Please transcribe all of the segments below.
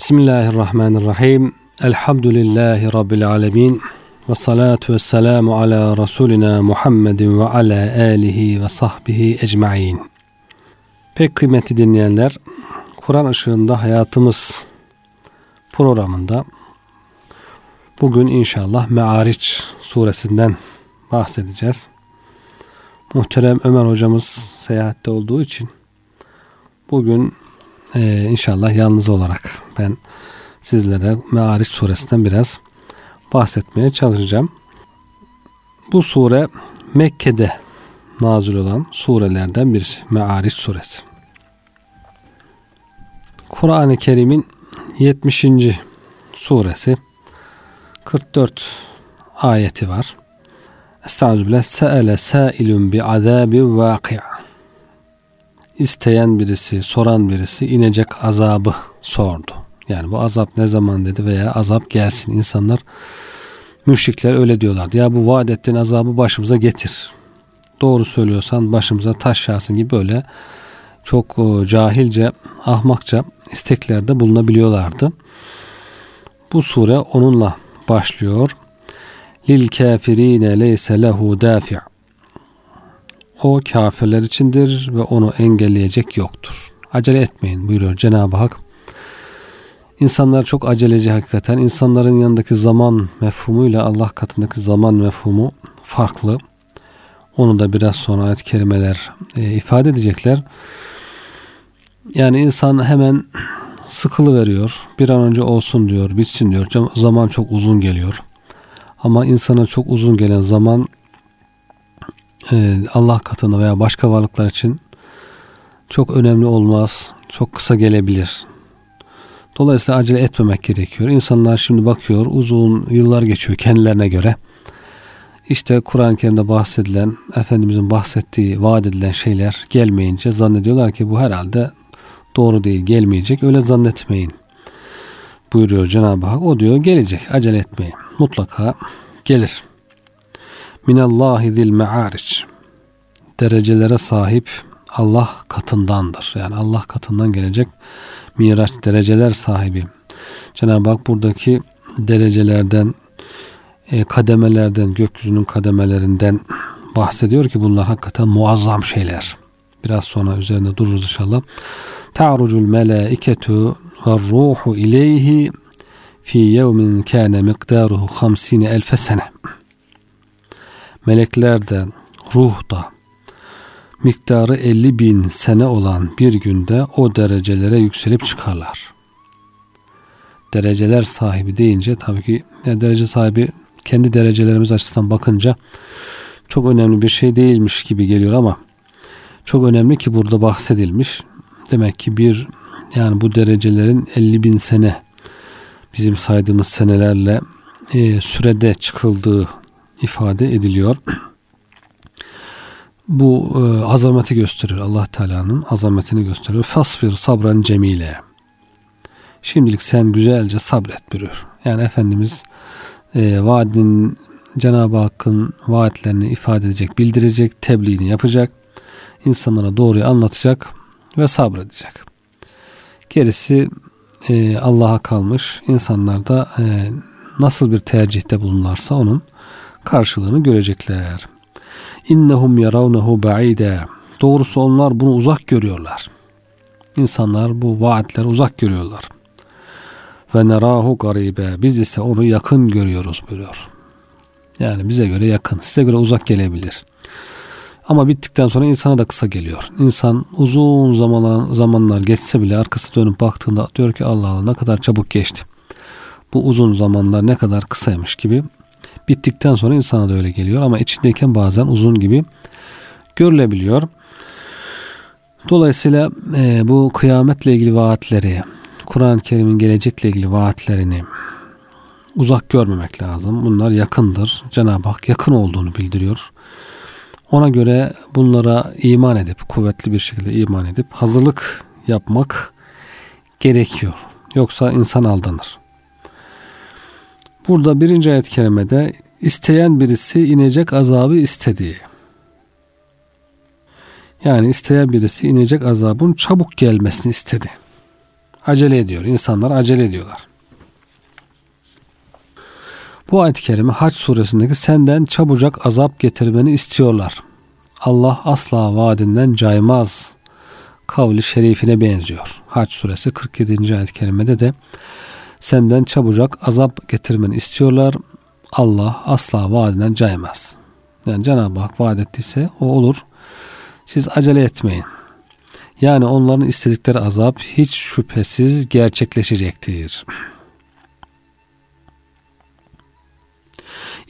Bismillahirrahmanirrahim. Elhamdülillahi Rabbil alemin. Ve salatu ve selamu ala Resulina Muhammedin ve ala alihi ve sahbihi ecma'in. Pek kıymetli dinleyenler, Kur'an ışığında hayatımız programında bugün inşallah Me'ariç suresinden bahsedeceğiz. Muhterem Ömer hocamız seyahatte olduğu için bugün e, inşallah yalnız olarak ben sizlere Me'ariç suresinden biraz bahsetmeye çalışacağım. Bu sure Mekke'de nazil olan surelerden birisi. Me'ariç suresi. Kur'an-ı Kerim'in 70. suresi 44 ayeti var. Estağfirullah. Se'ele sâilun bi azâbi vâki' İsteyen birisi, soran birisi inecek azabı sordu. Yani bu azap ne zaman dedi veya azap gelsin. İnsanlar müşrikler öyle diyorlardı. Ya bu vaat ettiğin azabı başımıza getir. Doğru söylüyorsan başımıza taş yağsın gibi böyle çok e, cahilce, ahmakça isteklerde bulunabiliyorlardı. Bu sure onunla başlıyor. Lil kafirine leyse lehu dafi' O kafirler içindir ve onu engelleyecek yoktur. Acele etmeyin buyuruyor Cenab-ı Hak. İnsanlar çok aceleci hakikaten. İnsanların yanındaki zaman mefhumuyla Allah katındaki zaman mefhumu farklı. Onu da biraz sonra ayet-i kerimeler e, ifade edecekler. Yani insan hemen sıkılı veriyor. Bir an önce olsun diyor, bitsin diyor. Zaman çok uzun geliyor. Ama insana çok uzun gelen zaman Allah katında veya başka varlıklar için çok önemli olmaz. Çok kısa gelebilir. Dolayısıyla acele etmemek gerekiyor. İnsanlar şimdi bakıyor uzun yıllar geçiyor kendilerine göre. İşte Kur'an-ı Kerim'de bahsedilen, Efendimizin bahsettiği, vaat edilen şeyler gelmeyince zannediyorlar ki bu herhalde doğru değil, gelmeyecek. Öyle zannetmeyin. Buyuruyor Cenab-ı Hak. O diyor gelecek, acele etmeyin. Mutlaka gelir. Minallahi zil me'ariç. Derecelere sahip Allah katındandır. Yani Allah katından gelecek Miraç dereceler sahibi. Cenab-ı Hak buradaki derecelerden, e, kademelerden, gökyüzünün kademelerinden bahsediyor ki bunlar hakikaten muazzam şeyler. Biraz sonra üzerinde dururuz inşallah. Ta'rucul melaiketu ve ruhu ileyhi fi yevmin kâne miktaruhu hamsine elfe sene. Melekler de, ruh da, miktarı 50 bin sene olan bir günde o derecelere yükselip çıkarlar. Dereceler sahibi deyince tabii ki yani derece sahibi kendi derecelerimiz açısından bakınca çok önemli bir şey değilmiş gibi geliyor ama çok önemli ki burada bahsedilmiş. Demek ki bir yani bu derecelerin 50 bin sene bizim saydığımız senelerle e, sürede çıkıldığı ifade ediliyor bu e, azameti gösteriyor. Allah Teala'nın azametini gösteriyor. Fasbir sabran cemile. Şimdilik sen güzelce sabret buyuruyor. Yani Efendimiz e, vaadinin Cenab-ı Hakk'ın vaatlerini ifade edecek, bildirecek, tebliğini yapacak. insanlara doğruyu anlatacak ve sabredecek. Gerisi e, Allah'a kalmış. İnsanlar da e, nasıl bir tercihte bulunurlarsa onun karşılığını görecekler. İnnehum yaravnehu ba'ide. Doğrusu onlar bunu uzak görüyorlar. İnsanlar bu vaatleri uzak görüyorlar. Ve nerahu garibe. Biz ise onu yakın görüyoruz buyuruyor. Yani bize göre yakın, size göre uzak gelebilir. Ama bittikten sonra insana da kısa geliyor. İnsan uzun zamanlar, zamanlar geçse bile arkası dönüp baktığında diyor ki Allah Allah ne kadar çabuk geçti. Bu uzun zamanlar ne kadar kısaymış gibi Bittikten sonra insana da öyle geliyor ama içindeyken bazen uzun gibi görülebiliyor. Dolayısıyla e, bu kıyametle ilgili vaatleri, Kur'an-ı Kerim'in gelecekle ilgili vaatlerini uzak görmemek lazım. Bunlar yakındır. Cenab-ı Hak yakın olduğunu bildiriyor. Ona göre bunlara iman edip, kuvvetli bir şekilde iman edip hazırlık yapmak gerekiyor. Yoksa insan aldanır. Burada birinci ayet-i kerimede isteyen birisi inecek azabı istediği. Yani isteyen birisi inecek azabın çabuk gelmesini istedi. Acele ediyor. İnsanlar acele ediyorlar. Bu ayet-i kerime Haç suresindeki senden çabucak azap getirmeni istiyorlar. Allah asla vaadinden caymaz kavli şerifine benziyor. Haç suresi 47. ayet-i kerimede de senden çabucak azap getirmeni istiyorlar. Allah asla vaadinden caymaz. Yani Cenab-ı Hak vaat ettiyse o olur. Siz acele etmeyin. Yani onların istedikleri azap hiç şüphesiz gerçekleşecektir.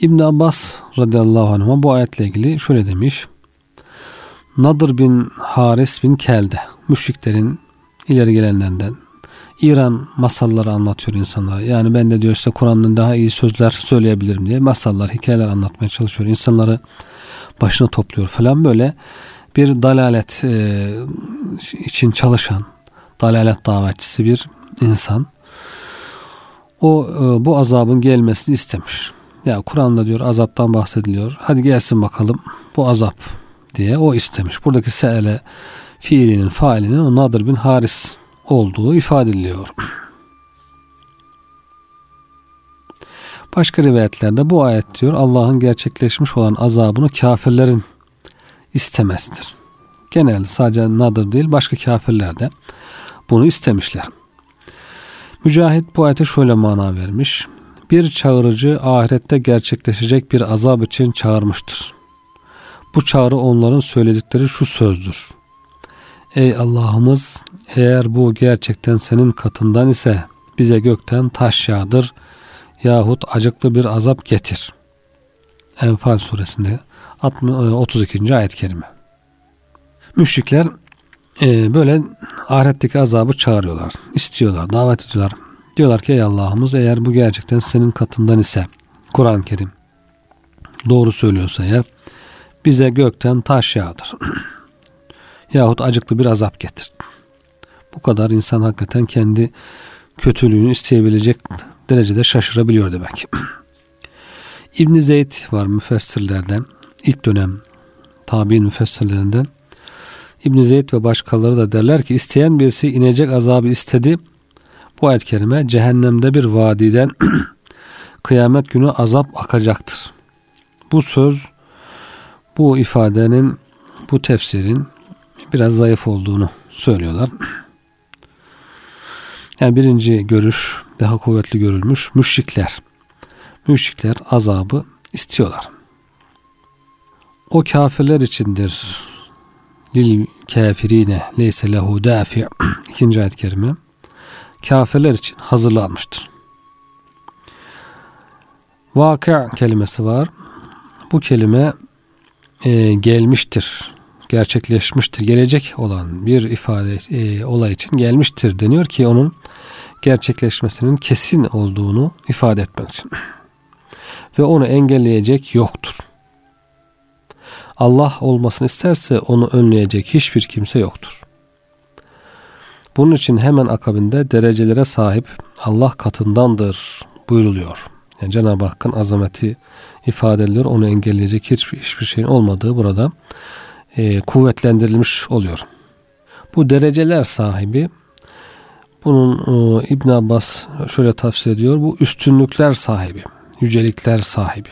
İbn Abbas radıyallahu anh bu ayetle ilgili şöyle demiş. Nadır bin Haris bin Kelde müşriklerin ileri gelenlerinden İran masalları anlatıyor insanlara. Yani ben de diyor işte Kur'an'dan daha iyi sözler söyleyebilirim diye masallar, hikayeler anlatmaya çalışıyor. İnsanları başına topluyor falan böyle bir dalalet e, için çalışan dalalet davetçisi bir insan. O e, bu azabın gelmesini istemiş. Ya Kur'an'da diyor azaptan bahsediliyor. Hadi gelsin bakalım bu azap diye o istemiş. Buradaki se'ele fiilinin failinin o Nadir bin Haris olduğu ifade ediliyor. Başka rivayetlerde bu ayet diyor Allah'ın gerçekleşmiş olan azabını kafirlerin istemezdir. Genelde sadece Nadir değil başka kafirler de bunu istemişler. Mücahit bu ayete şöyle mana vermiş. Bir çağırıcı ahirette gerçekleşecek bir azap için çağırmıştır. Bu çağrı onların söyledikleri şu sözdür. Ey Allah'ımız eğer bu gerçekten senin katından ise bize gökten taş yağdır yahut acıklı bir azap getir. Enfal suresinde 32. E, ayet-i kerime. Müşrikler e, böyle ahiretteki azabı çağırıyorlar, istiyorlar, davet ediyorlar. Diyorlar ki ey Allah'ımız eğer bu gerçekten senin katından ise Kur'an-ı Kerim doğru söylüyorsa eğer bize gökten taş yağdır. Yahut acıklı bir azap getir. Bu kadar insan hakikaten kendi kötülüğünü isteyebilecek derecede şaşırabiliyor demek. İbn Zeyd var müfessirlerden. ilk dönem tabi müfessirlerinden. İbn Zeyd ve başkaları da derler ki isteyen birisi inecek azabı istedi. Bu ayet-i kerime cehennemde bir vadiden kıyamet günü azap akacaktır. Bu söz bu ifadenin bu tefsirin biraz zayıf olduğunu söylüyorlar. Yani birinci görüş daha kuvvetli görülmüş müşrikler. Müşrikler azabı istiyorlar. O kafirler içindir. Lil kafirine leyse lehu dafi. İkinci ayet-i kerime. Kafirler için hazırlanmıştır. Vakı kelimesi var. Bu kelime e, gelmiştir, gerçekleşmiştir, gelecek olan bir ifade e, olay için gelmiştir deniyor ki onun gerçekleşmesinin kesin olduğunu ifade etmek için. Ve onu engelleyecek yoktur. Allah olmasını isterse onu önleyecek hiçbir kimse yoktur. Bunun için hemen akabinde derecelere sahip Allah katındandır buyruluyor. Yani Cenab-ı Hakk'ın azameti ifade edilir. Onu engelleyecek hiçbir, hiçbir şeyin olmadığı burada e, kuvvetlendirilmiş oluyor. Bu dereceler sahibi bunun e, İbn Abbas şöyle tafsir ediyor. Bu üstünlükler sahibi, yücelikler sahibi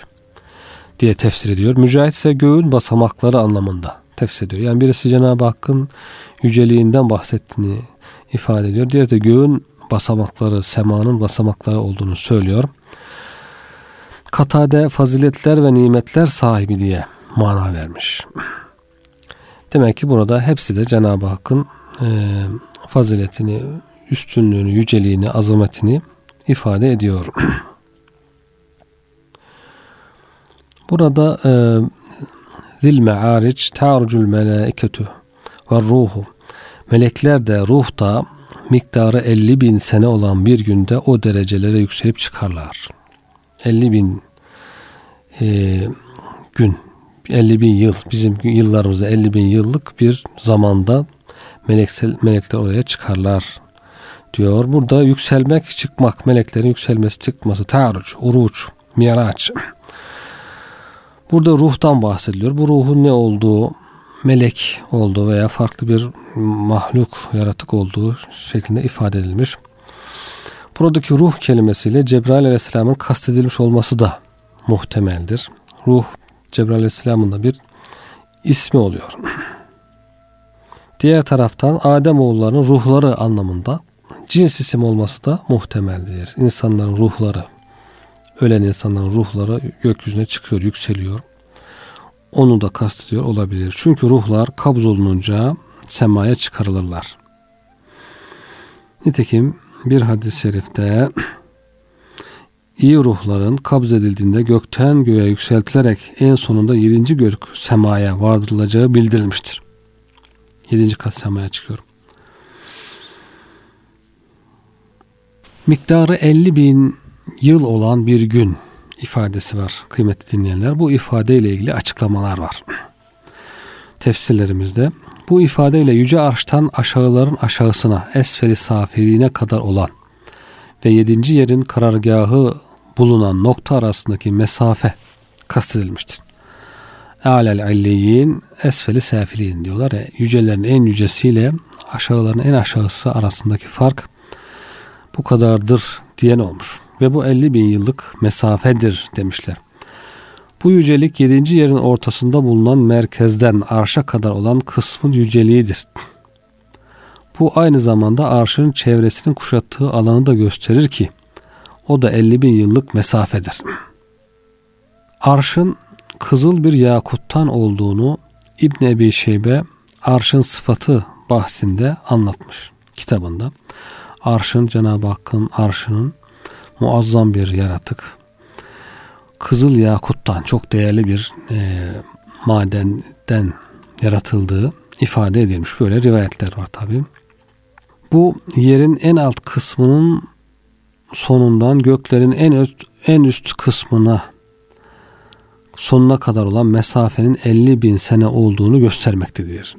diye tefsir ediyor. Mücahit ise göğün basamakları anlamında tefsir ediyor. Yani birisi Cenab-ı Hakk'ın yüceliğinden bahsettiğini ifade ediyor. Diğeri de göğün basamakları, semanın basamakları olduğunu söylüyor. Katade faziletler ve nimetler sahibi diye mana vermiş. Demek ki burada hepsi de Cenab-ı Hakk'ın e, faziletini, üstünlüğünü, yüceliğini, azametini ifade ediyor. Burada e, zil me'aric ta'rucul melaiketu ve ruhu melekler de ruh da miktarı 50 bin sene olan bir günde o derecelere yükselip çıkarlar. 50 bin e, gün 50 bin yıl bizim yıllarımızda 50 bin yıllık bir zamanda meleksel, melekler oraya çıkarlar diyor. Burada yükselmek, çıkmak, meleklerin yükselmesi, çıkması, taruç, uruç, miraç. Burada ruhtan bahsediliyor. Bu ruhun ne olduğu melek olduğu veya farklı bir mahluk, yaratık olduğu şeklinde ifade edilmiş. Buradaki ruh kelimesiyle Cebrail aleyhisselamın kastedilmiş olması da muhtemeldir. Ruh Cebrail aleyhisselamın da bir ismi oluyor. Diğer taraftan Adem oğullarının ruhları anlamında cins isim olması da muhtemeldir. İnsanların ruhları, ölen insanların ruhları gökyüzüne çıkıyor, yükseliyor. Onu da kastediyor olabilir. Çünkü ruhlar kabz olununca semaya çıkarılırlar. Nitekim bir hadis-i şerifte iyi ruhların kabz edildiğinde gökten göğe yükseltilerek en sonunda yedinci gök semaya vardırılacağı bildirilmiştir. Yedinci kat semaya çıkıyorum. Miktarı 50 bin yıl olan bir gün ifadesi var kıymetli dinleyenler. Bu ifadeyle ilgili açıklamalar var. Tefsirlerimizde bu ifadeyle yüce arştan aşağıların aşağısına esferi safirine kadar olan ve yedinci yerin karargahı bulunan nokta arasındaki mesafe kastedilmiştir. Alel illiyin esfeli safiliyin diyorlar. Ya, yücelerin en yücesiyle aşağıların en aşağısı arasındaki fark bu kadardır diyen olmuş. Ve bu 50 bin yıllık mesafedir demişler. Bu yücelik yedinci yerin ortasında bulunan merkezden arşa kadar olan kısmın yüceliğidir. Bu aynı zamanda arşın çevresinin kuşattığı alanı da gösterir ki o da 50 bin yıllık mesafedir. Arşın kızıl bir yakuttan olduğunu İbn Ebi Şeybe arşın sıfatı bahsinde anlatmış kitabında. Arşın Cenab-ı Hakk'ın arşının muazzam bir yaratık. Kızıl yakuttan çok değerli bir e, madenden yaratıldığı ifade edilmiş. Böyle rivayetler var tabi. Bu yerin en alt kısmının sonundan göklerin en üst, en üst kısmına sonuna kadar olan mesafenin 50 bin sene olduğunu göstermektedir.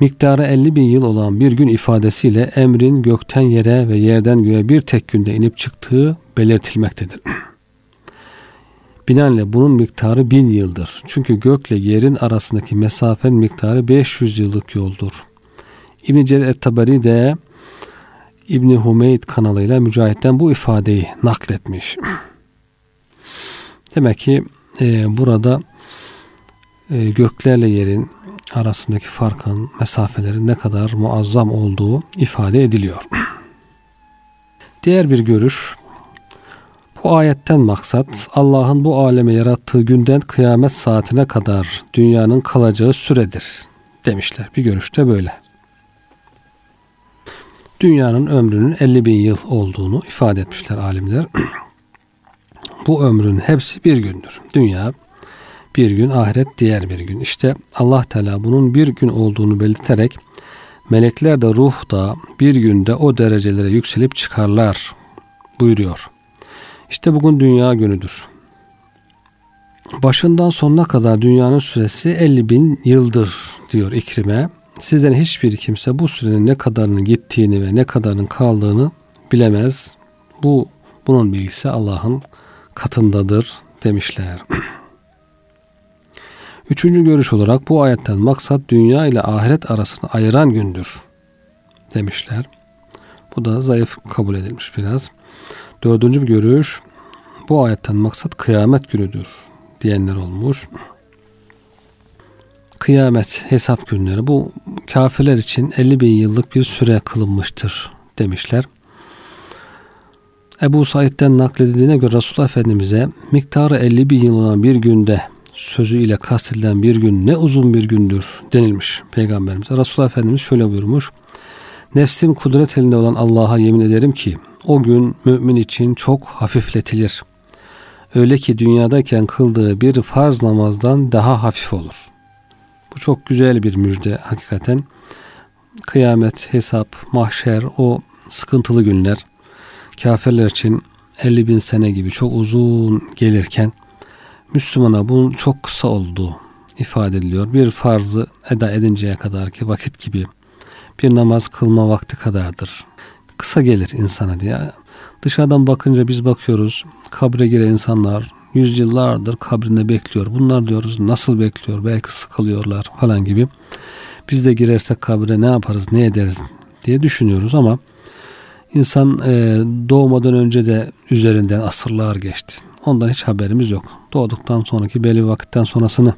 Miktarı 50 bin yıl olan bir gün ifadesiyle emrin gökten yere ve yerden göğe bir tek günde inip çıktığı belirtilmektedir. Binaenle bunun miktarı bin yıldır. Çünkü gökle yerin arasındaki mesafenin miktarı 500 yıllık yoldur. İbn-i Cerir de İbni Humeyd kanalıyla Mücahit'ten bu ifadeyi nakletmiş. Demek ki e, burada e, göklerle yerin arasındaki farkın, mesafelerin ne kadar muazzam olduğu ifade ediliyor. Diğer bir görüş, bu ayetten maksat Allah'ın bu aleme yarattığı günden kıyamet saatine kadar dünyanın kalacağı süredir demişler. Bir görüşte böyle. Dünyanın ömrünün 50 bin yıl olduğunu ifade etmişler alimler. bu ömrün hepsi bir gündür. Dünya bir gün, ahiret diğer bir gün. İşte Allah Teala bunun bir gün olduğunu belirterek melekler de ruh da bir günde o derecelere yükselip çıkarlar buyuruyor. İşte bugün dünya günüdür. Başından sonuna kadar dünyanın süresi 50 bin yıldır diyor İkrime. Sizden hiçbir kimse bu sürenin ne kadarının gittiğini ve ne kadarının kaldığını bilemez. Bu bunun bilgisi Allah'ın katındadır demişler. Üçüncü görüş olarak bu ayetten maksat dünya ile ahiret arasını ayıran gündür demişler. Bu da zayıf kabul edilmiş biraz. Dördüncü bir görüş bu ayetten maksat kıyamet günüdür diyenler olmuş. Kıyamet hesap günleri bu kafirler için 50 bin yıllık bir süre kılınmıştır demişler. Ebu Said'den nakledildiğine göre Resulullah Efendimiz'e miktarı 50 bin yıl olan bir günde sözü ile kastedilen bir gün ne uzun bir gündür denilmiş Peygamberimize. Resulullah Efendimiz şöyle buyurmuş. Nefsim kudret elinde olan Allah'a yemin ederim ki o gün mümin için çok hafifletilir. Öyle ki dünyadayken kıldığı bir farz namazdan daha hafif olur. Bu çok güzel bir müjde hakikaten. Kıyamet, hesap, mahşer, o sıkıntılı günler kafirler için 50 bin sene gibi çok uzun gelirken Müslümana bunun çok kısa olduğu ifade ediliyor. Bir farzı eda edinceye kadar ki vakit gibi bir namaz kılma vakti kadardır. Kısa gelir insana diye. Dışarıdan bakınca biz bakıyoruz kabre giren insanlar yüzyıllardır kabrinde bekliyor. Bunlar diyoruz nasıl bekliyor? Belki sıkılıyorlar falan gibi. Biz de girersek kabre ne yaparız, ne ederiz diye düşünüyoruz ama insan e, doğmadan önce de üzerinden asırlar geçti. Ondan hiç haberimiz yok. Doğduktan sonraki belli vakitten sonrasını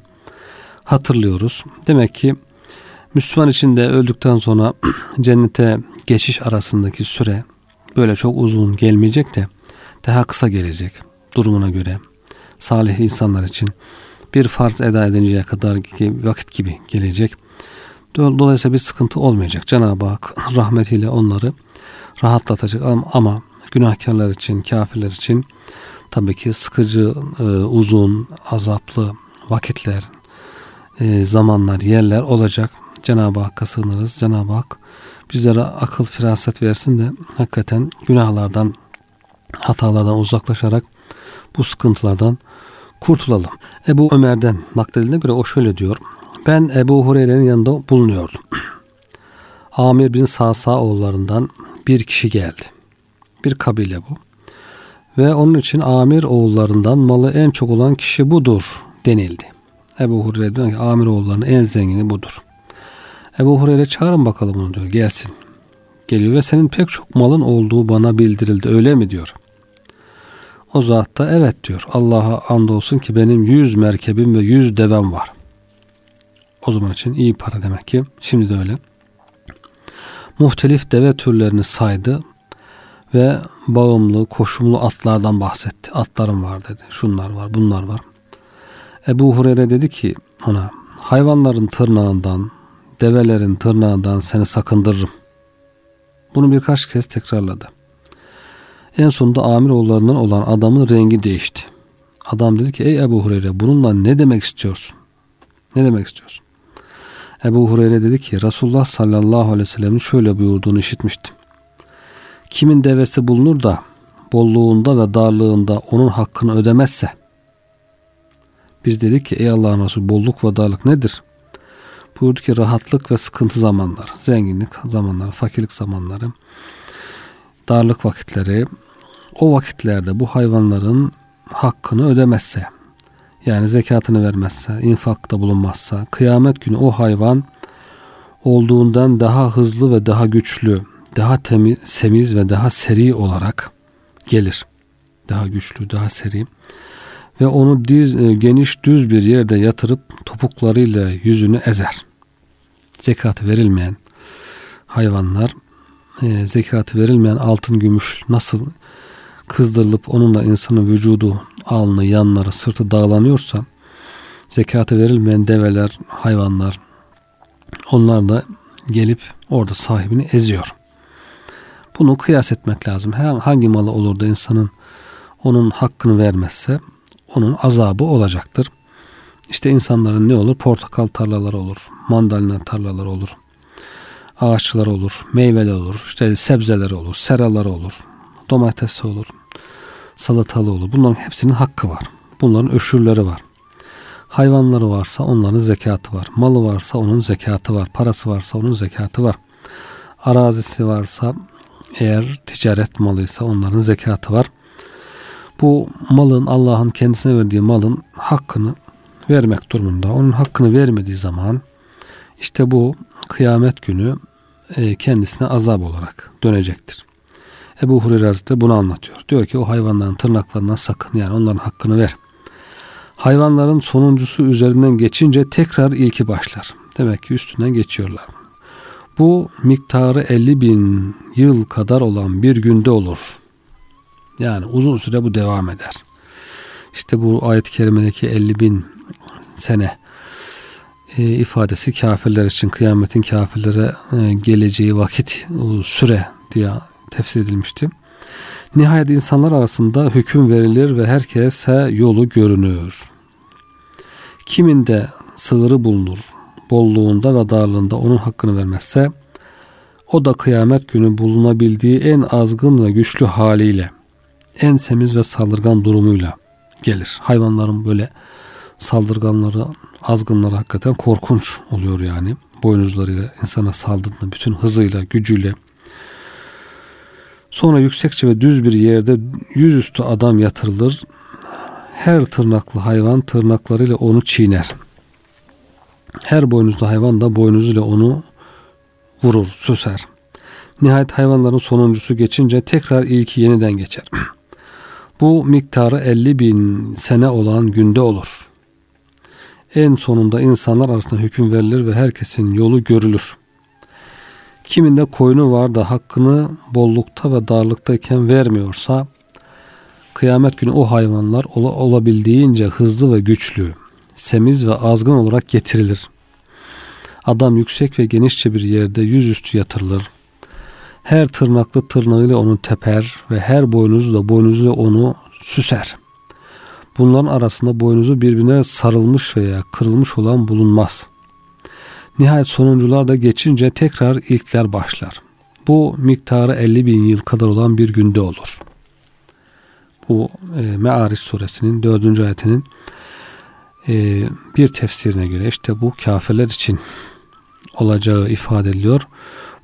hatırlıyoruz. Demek ki Müslüman için de öldükten sonra cennete geçiş arasındaki süre böyle çok uzun gelmeyecek de daha kısa gelecek durumuna göre. Salih insanlar için bir farz eda edinceye kadar vakit gibi gelecek. Dolayısıyla bir sıkıntı olmayacak. Cenab-ı Hak rahmetiyle onları rahatlatacak ama günahkarlar için, kafirler için tabii ki sıkıcı, e, uzun, azaplı vakitler, e, zamanlar, yerler olacak. Cenab-ı Hakk'a sığınırız. Cenab-ı Hak bizlere akıl, firaset versin de hakikaten günahlardan, hatalardan uzaklaşarak bu sıkıntılardan kurtulalım. Ebu Ömer'den nakledildiğine göre o şöyle diyor. Ben Ebu Hureyre'nin yanında bulunuyordum. Amir bin Sasa oğullarından bir kişi geldi. Bir kabile bu. Ve onun için Amir oğullarından malı en çok olan kişi budur denildi. Ebu Hureyre diyor ki Amir oğullarının en zengini budur. Ebu Hureyre çağırın bakalım onu diyor gelsin. Geliyor ve senin pek çok malın olduğu bana bildirildi öyle mi diyor. O zat da evet diyor. Allah'a andolsun ki benim yüz merkebim ve yüz devem var. O zaman için iyi para demek ki. Şimdi de öyle. Muhtelif deve türlerini saydı ve bağımlı, koşumlu atlardan bahsetti. Atlarım var dedi. Şunlar var, bunlar var. Ebu Hureyre dedi ki ona hayvanların tırnağından, develerin tırnağından seni sakındırırım. Bunu birkaç kez tekrarladı. En sonunda amir oğullarından olan adamın rengi değişti. Adam dedi ki ey Ebu Hureyre bununla ne demek istiyorsun? Ne demek istiyorsun? Ebu Hureyre dedi ki Resulullah sallallahu aleyhi ve sellem'in şöyle buyurduğunu işitmiştim. Kimin devesi bulunur da bolluğunda ve darlığında onun hakkını ödemezse biz dedik ki ey Allah'ın Resulü bolluk ve darlık nedir? Buyurdu ki rahatlık ve sıkıntı zamanları, zenginlik zamanları, fakirlik zamanları, darlık vakitleri, o vakitlerde bu hayvanların hakkını ödemezse, yani zekatını vermezse, infakta bulunmazsa, kıyamet günü o hayvan olduğundan daha hızlı ve daha güçlü, daha temiz, semiz ve daha seri olarak gelir. Daha güçlü, daha seri. Ve onu diz, e, geniş düz bir yerde yatırıp topuklarıyla yüzünü ezer. Zekatı verilmeyen hayvanlar, e, zekatı verilmeyen altın, gümüş nasıl kızdırılıp onunla insanın vücudu, alnı, yanları, sırtı dağlanıyorsa zekatı verilmeyen develer, hayvanlar onlar da gelip orada sahibini eziyor. Bunu kıyas etmek lazım. Hangi malı olur da insanın onun hakkını vermezse onun azabı olacaktır. İşte insanların ne olur? Portakal tarlaları olur, mandalina tarlaları olur, ağaçlar olur, meyveler olur, işte sebzeler olur, seralar olur, domates olur, salatalı olur. Bunların hepsinin hakkı var. Bunların öşürleri var. Hayvanları varsa onların zekatı var. Malı varsa onun zekatı var. Parası varsa onun zekatı var. Arazisi varsa eğer ticaret malıysa onların zekatı var. Bu malın Allah'ın kendisine verdiği malın hakkını vermek durumunda. Onun hakkını vermediği zaman işte bu kıyamet günü e, kendisine azap olarak dönecektir. Ebu Hureyre Hazretleri bunu anlatıyor. Diyor ki o hayvanların tırnaklarından sakın yani onların hakkını ver. Hayvanların sonuncusu üzerinden geçince tekrar ilki başlar. Demek ki üstünden geçiyorlar. Bu miktarı 50 bin yıl kadar olan bir günde olur. Yani uzun süre bu devam eder. İşte bu ayet-i kerimedeki 50 bin sene e, ifadesi kafirler için kıyametin kafirlere e, geleceği vakit süre diye tefsir edilmişti. Nihayet insanlar arasında hüküm verilir ve herkese yolu görünür. Kiminde sığırı bulunur, bolluğunda ve darlığında onun hakkını vermezse, o da kıyamet günü bulunabildiği en azgın ve güçlü haliyle, en semiz ve saldırgan durumuyla gelir. Hayvanların böyle saldırganları, azgınları hakikaten korkunç oluyor yani. Boynuzlarıyla insana saldırdığında bütün hızıyla, gücüyle, Sonra yüksekçe ve düz bir yerde yüzüstü adam yatırılır. Her tırnaklı hayvan tırnaklarıyla onu çiğner. Her boynuzlu hayvan da boynuzuyla onu vurur, süser. Nihayet hayvanların sonuncusu geçince tekrar ilki yeniden geçer. Bu miktarı 50 bin sene olan günde olur. En sonunda insanlar arasında hüküm verilir ve herkesin yolu görülür. Kiminde koyunu var da hakkını bollukta ve darlıktayken vermiyorsa kıyamet günü o hayvanlar olabildiğince hızlı ve güçlü, semiz ve azgın olarak getirilir. Adam yüksek ve genişçe bir yerde yüzüstü yatırılır. Her tırnaklı tırnağıyla onu teper ve her boynuzu da boynuzuyla onu süser. Bunların arasında boynuzu birbirine sarılmış veya kırılmış olan bulunmaz. Nihayet sonuncular da geçince tekrar ilkler başlar. Bu miktarı 50 bin yıl kadar olan bir günde olur. Bu e, Me'ariç suresinin dördüncü ayetinin e, bir tefsirine göre işte bu kafirler için olacağı ifade ediliyor.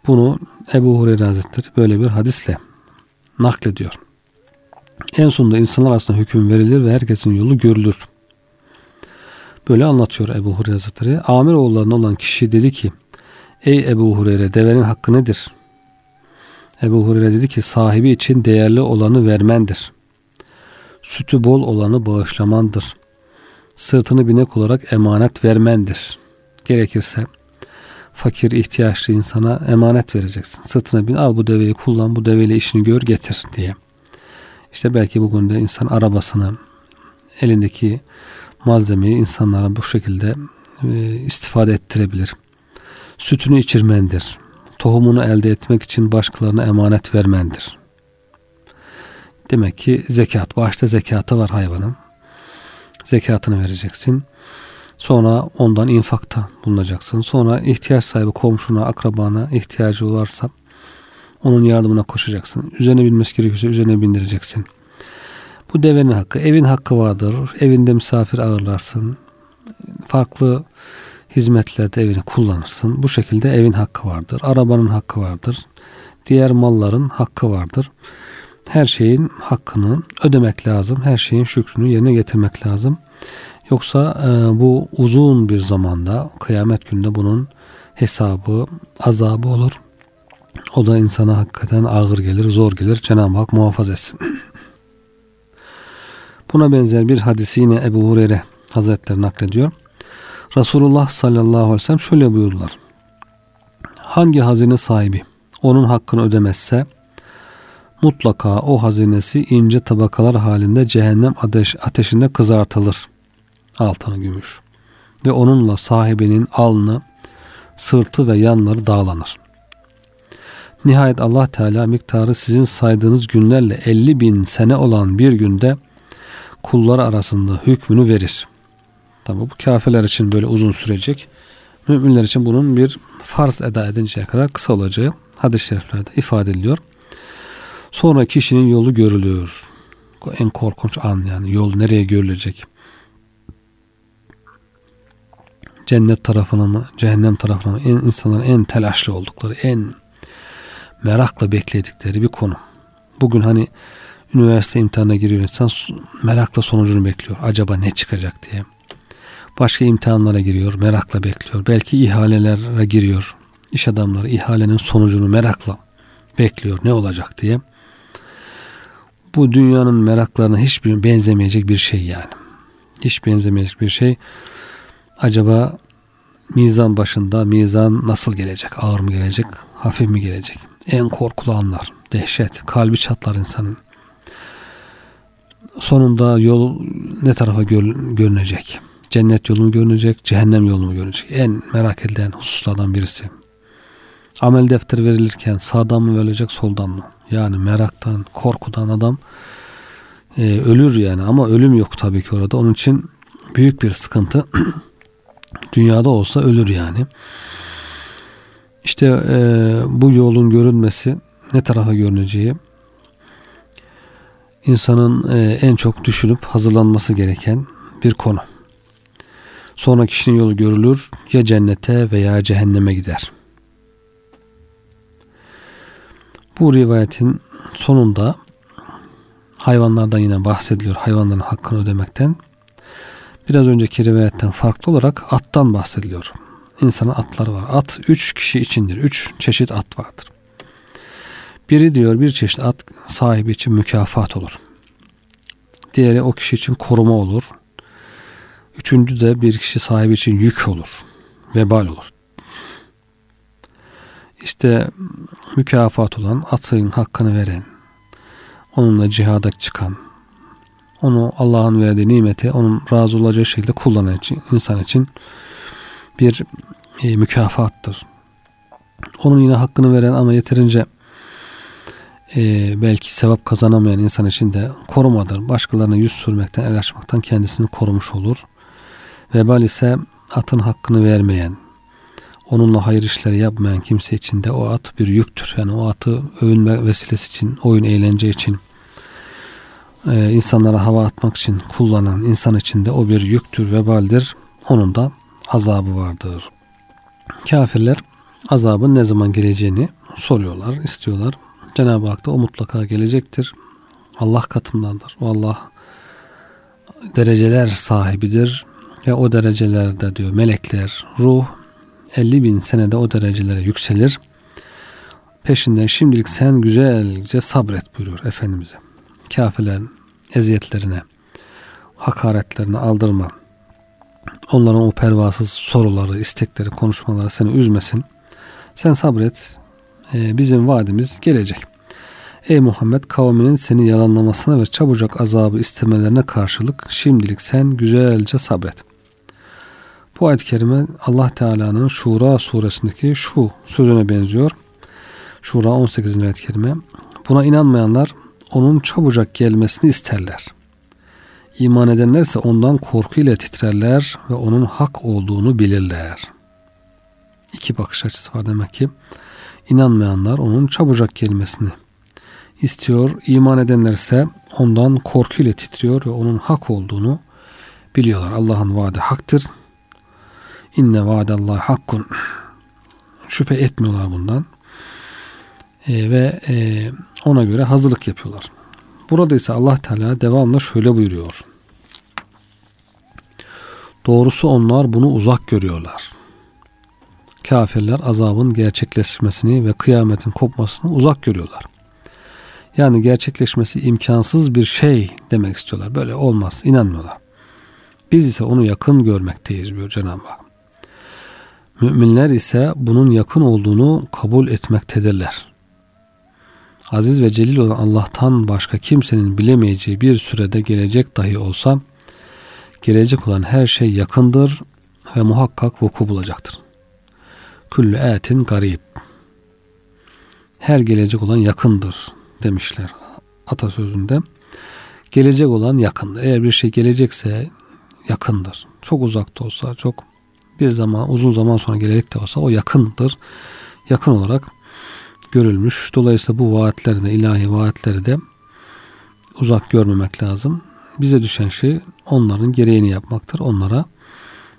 Bunu Ebu Hureyre Hazretleri böyle bir hadisle naklediyor. En sonunda insanlar arasında hüküm verilir ve herkesin yolu görülür. Böyle anlatıyor Ebu Hureyre Hazretleri. Amir oğullarından olan kişi dedi ki Ey Ebu Hureyre devenin hakkı nedir? Ebu Hureyre dedi ki sahibi için değerli olanı vermendir. Sütü bol olanı bağışlamandır. Sırtını binek olarak emanet vermendir. Gerekirse fakir ihtiyaçlı insana emanet vereceksin. Sırtına bin al bu deveyi kullan bu deveyle işini gör getir diye. İşte belki bugün de insan arabasını elindeki malzemeyi insanlara bu şekilde e, istifade ettirebilir. Sütünü içirmendir. Tohumunu elde etmek için başkalarına emanet vermendir. Demek ki zekat, başta zekatı var hayvanın. Zekatını vereceksin. Sonra ondan infakta bulunacaksın. Sonra ihtiyaç sahibi komşuna, akrabana ihtiyacı varsa onun yardımına koşacaksın. Üzerine binmesi gerekiyorsa üzerine bindireceksin. Bu devenin hakkı. Evin hakkı vardır. Evinde misafir ağırlarsın. Farklı hizmetlerde evini kullanırsın. Bu şekilde evin hakkı vardır. Arabanın hakkı vardır. Diğer malların hakkı vardır. Her şeyin hakkını ödemek lazım. Her şeyin şükrünü yerine getirmek lazım. Yoksa e, bu uzun bir zamanda kıyamet günde bunun hesabı, azabı olur. O da insana hakikaten ağır gelir, zor gelir. Cenab-ı Hak muhafaza etsin. Buna benzer bir hadisi yine Ebu Hureyre Hazretleri naklediyor. Resulullah sallallahu aleyhi ve sellem şöyle buyurdular. Hangi hazine sahibi onun hakkını ödemezse mutlaka o hazinesi ince tabakalar halinde cehennem ateş, ateşinde kızartılır altını gümüş. Ve onunla sahibinin alnı, sırtı ve yanları dağlanır. Nihayet Allah Teala miktarı sizin saydığınız günlerle 50 bin sene olan bir günde kullar arasında hükmünü verir. Tabi bu kafirler için böyle uzun sürecek. Müminler için bunun bir farz eda edinceye kadar kısa olacağı hadis-i şeriflerde ifade ediliyor. Sonra kişinin yolu görülüyor. En korkunç an yani yol nereye görülecek? cennet tarafına mı, cehennem tarafına mı en, insanların en telaşlı oldukları, en merakla bekledikleri bir konu. Bugün hani üniversite imtihanına giriyor insan merakla sonucunu bekliyor. Acaba ne çıkacak diye. Başka imtihanlara giriyor, merakla bekliyor. Belki ihalelere giriyor. İş adamları ihalenin sonucunu merakla bekliyor. Ne olacak diye. Bu dünyanın meraklarına hiçbir benzemeyecek bir şey yani. Hiç benzemeyecek bir şey acaba mizan başında mizan nasıl gelecek? Ağır mı gelecek? Hafif mi gelecek? En korkulu anlar. Dehşet. Kalbi çatlar insanın. Sonunda yol ne tarafa görünecek? Cennet yolu mu görünecek? Cehennem yolu mu görünecek? En merak edilen hususlardan birisi. Amel defteri verilirken sağdan mı verilecek soldan mı? Yani meraktan, korkudan adam e, ölür yani ama ölüm yok tabii ki orada. Onun için büyük bir sıkıntı. Dünyada olsa ölür yani. İşte e, bu yolun görünmesi ne tarafa görüneceği insanın e, en çok düşünüp hazırlanması gereken bir konu. Sonra kişinin yolu görülür ya cennete veya cehenneme gider. Bu rivayetin sonunda Hayvanlardan yine bahsediliyor. Hayvanların hakkını ödemekten. Biraz önceki rivayetten farklı olarak attan bahsediliyor. İnsanın atları var. At üç kişi içindir. Üç çeşit at vardır. Biri diyor bir çeşit at sahibi için mükafat olur. Diğeri o kişi için koruma olur. Üçüncü de bir kişi sahibi için yük olur. Vebal olur. İşte mükafat olan atın hakkını veren, onunla cihada çıkan, onu Allah'ın verdiği nimeti onun razı olacağı şekilde kullanan için, insan için bir e, mükafattır. Onun yine hakkını veren ama yeterince e, belki sevap kazanamayan insan için de korumadır. Başkalarına yüz sürmekten, el açmaktan kendisini korumuş olur. Vebal ise atın hakkını vermeyen, onunla hayır işleri yapmayan kimse için de o at bir yüktür. Yani o atı övünme vesilesi için, oyun eğlence için, e, insanlara hava atmak için kullanan insan için de o bir yüktür, vebaldir. Onun da azabı vardır. Kafirler azabın ne zaman geleceğini soruyorlar, istiyorlar. Cenab-ı Hak da o mutlaka gelecektir. Allah katındandır. O Allah dereceler sahibidir ve o derecelerde diyor melekler, ruh 50 bin senede o derecelere yükselir. Peşinden şimdilik sen güzelce sabret buyuruyor Efendimiz'e. Kafirlerin eziyetlerine, hakaretlerine aldırma. Onların o pervasız soruları, istekleri, konuşmaları seni üzmesin. Sen sabret. Ee, bizim vaadimiz gelecek. Ey Muhammed kavminin seni yalanlamasına ve çabucak azabı istemelerine karşılık şimdilik sen güzelce sabret. Bu ayet-i kerime Allah Teala'nın Şura suresindeki şu sözüne benziyor. Şura 18. ayet-i kerime. Buna inanmayanlar onun çabucak gelmesini isterler. İman edenler ise ondan korkuyla titrerler ve onun hak olduğunu bilirler. İki bakış açısı var demek ki. İnanmayanlar onun çabucak gelmesini istiyor. İman edenler ise ondan korkuyla titriyor ve onun hak olduğunu biliyorlar. Allah'ın vaadi haktır. İnne vaadallah hakkun. Şüphe etmiyorlar bundan. E, ve e, ona göre hazırlık yapıyorlar. Burada ise Allah Teala devamlı şöyle buyuruyor. Doğrusu onlar bunu uzak görüyorlar. Kafirler azabın gerçekleşmesini ve kıyametin kopmasını uzak görüyorlar. Yani gerçekleşmesi imkansız bir şey demek istiyorlar. Böyle olmaz, inanmıyorlar. Biz ise onu yakın görmekteyiz diyor Cenab-ı Hak. Müminler ise bunun yakın olduğunu kabul etmektedirler. Aziz ve celil olan Allah'tan başka kimsenin bilemeyeceği bir sürede gelecek dahi olsa gelecek olan her şey yakındır ve muhakkak vuku bulacaktır. Küllü etin garip. Her gelecek olan yakındır demişler atasözünde. Gelecek olan yakındır. Eğer bir şey gelecekse yakındır. Çok uzakta olsa, çok bir zaman, uzun zaman sonra gelecek de olsa o yakındır. Yakın olarak görülmüş. Dolayısıyla bu vaatleri de, ilahi vaatleri de uzak görmemek lazım. Bize düşen şey onların gereğini yapmaktır. Onlara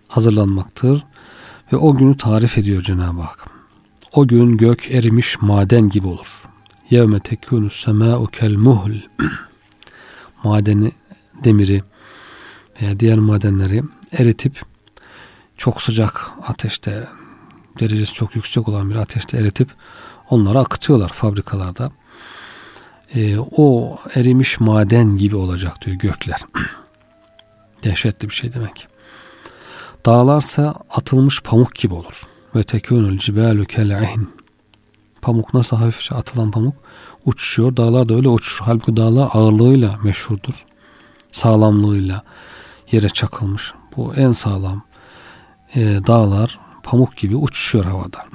hazırlanmaktır. Ve o günü tarif ediyor Cenab-ı Hak. O gün gök erimiş maden gibi olur. Yevme tekûnü semâ'u kel muhl. Madeni, demiri veya diğer madenleri eritip çok sıcak ateşte derecesi çok yüksek olan bir ateşte eritip onları akıtıyorlar fabrikalarda. E, o erimiş maden gibi olacak diyor gökler. Dehşetli bir şey demek. Dağlarsa atılmış pamuk gibi olur. Ve tekûnül cibâlü kel'in. Pamuk nasıl hafifçe atılan pamuk uçuşuyor. Dağlar da öyle uçuşur. Halbuki dağlar ağırlığıyla meşhurdur. Sağlamlığıyla yere çakılmış. Bu en sağlam e, dağlar pamuk gibi uçuşuyor havada.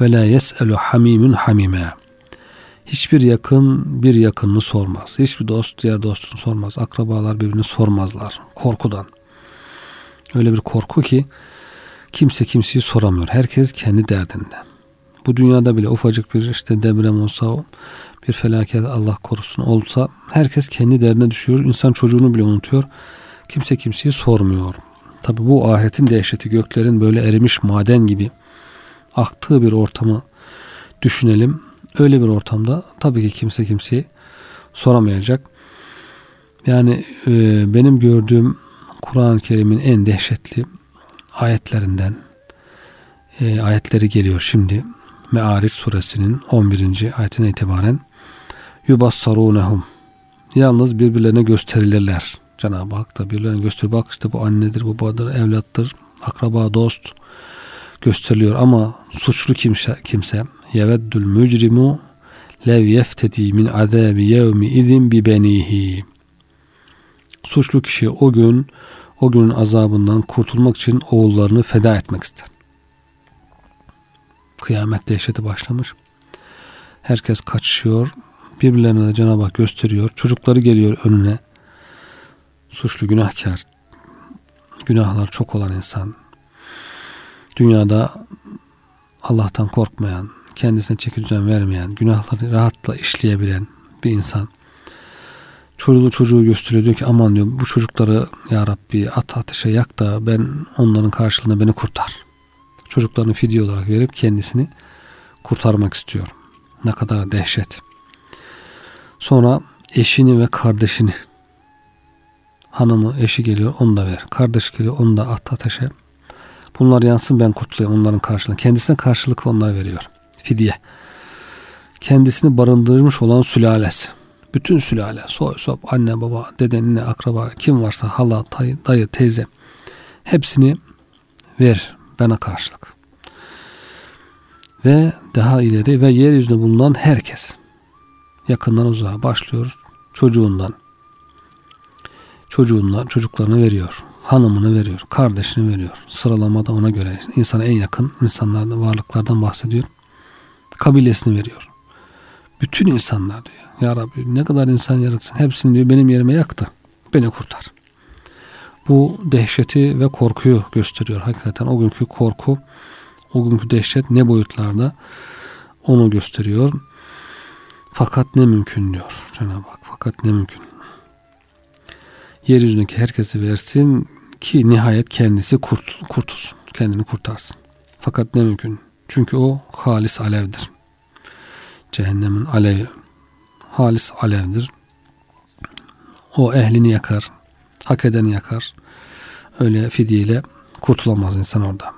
Ve la yes'elu hamimun hamime. Hiçbir yakın bir yakınını sormaz. Hiçbir dost diğer dostunu sormaz. Akrabalar birbirini sormazlar. Korkudan. Öyle bir korku ki kimse kimseyi soramıyor. Herkes kendi derdinde. Bu dünyada bile ufacık bir işte deprem olsa bir felaket Allah korusun olsa herkes kendi derdine düşüyor. İnsan çocuğunu bile unutuyor. Kimse kimseyi sormuyor. Tabi bu ahiretin dehşeti göklerin böyle erimiş maden gibi aktığı bir ortamı düşünelim. Öyle bir ortamda tabii ki kimse kimseyi soramayacak. Yani e, benim gördüğüm Kur'an-ı Kerim'in en dehşetli ayetlerinden e, ayetleri geliyor şimdi. Me'ariç suresinin 11. ayetine itibaren yubassarunehum yalnız birbirlerine gösterilirler. Cenab-ı Hak da birbirlerine gösteriyor. Bak işte bu annedir, bu babadır, evlattır, akraba, dost gösteriliyor. Ama suçlu kimse, kimse yeveddül mücrimu lev yeftedi min azabi yevmi izin bi benihi. Suçlu kişi o gün o günün azabından kurtulmak için oğullarını feda etmek ister. Kıyamet dehşeti başlamış. Herkes kaçışıyor. Birbirlerine de Cenab-ı Hak gösteriyor. Çocukları geliyor önüne. Suçlu günahkar. Günahlar çok olan insan. Dünyada Allah'tan korkmayan, kendisine çeki düzen vermeyen, günahları rahatla işleyebilen bir insan. Çocuğu çocuğu gösteriyor diyor ki aman diyor bu çocukları ya Rabbi at ateşe yak da ben onların karşılığında beni kurtar. Çocuklarını fidye olarak verip kendisini kurtarmak istiyor. Ne kadar dehşet. Sonra eşini ve kardeşini hanımı eşi geliyor onu da ver. Kardeş geliyor onu da at ateşe. Bunlar yansın ben kurtulayım onların karşılığında. Kendisine karşılık onlara veriyor. Fidye. Kendisini barındırmış olan sülalesi. Bütün sülale, soy sop, anne baba, dede, nene, akraba, kim varsa hala, dayı, dayı teyze hepsini ver bana karşılık. Ve daha ileri ve yeryüzünde bulunan herkes yakından uzağa başlıyoruz. Çocuğundan çocuğundan çocuklarını veriyor. Hanımını veriyor. Kardeşini veriyor. Sıralamada ona göre insana en yakın insanlardan, varlıklardan bahsediyor. Kabilesini veriyor. Bütün insanlar diyor. Ya Rabbi ne kadar insan yaratsın. Hepsini diyor benim yerime yaktı. Beni kurtar. Bu dehşeti ve korkuyu gösteriyor. Hakikaten o günkü korku, o günkü dehşet ne boyutlarda onu gösteriyor. Fakat ne mümkün diyor Cenab-ı Hak. Fakat ne mümkün. Yeryüzündeki herkesi versin ki nihayet kendisi kurt, kurtulsun. Kendini kurtarsın. Fakat ne mümkün. Çünkü o halis alevdir. Cehennemin alevi halis alevdir. O ehlini yakar. Hak edeni yakar. Öyle fidyeyle kurtulamaz insan orada.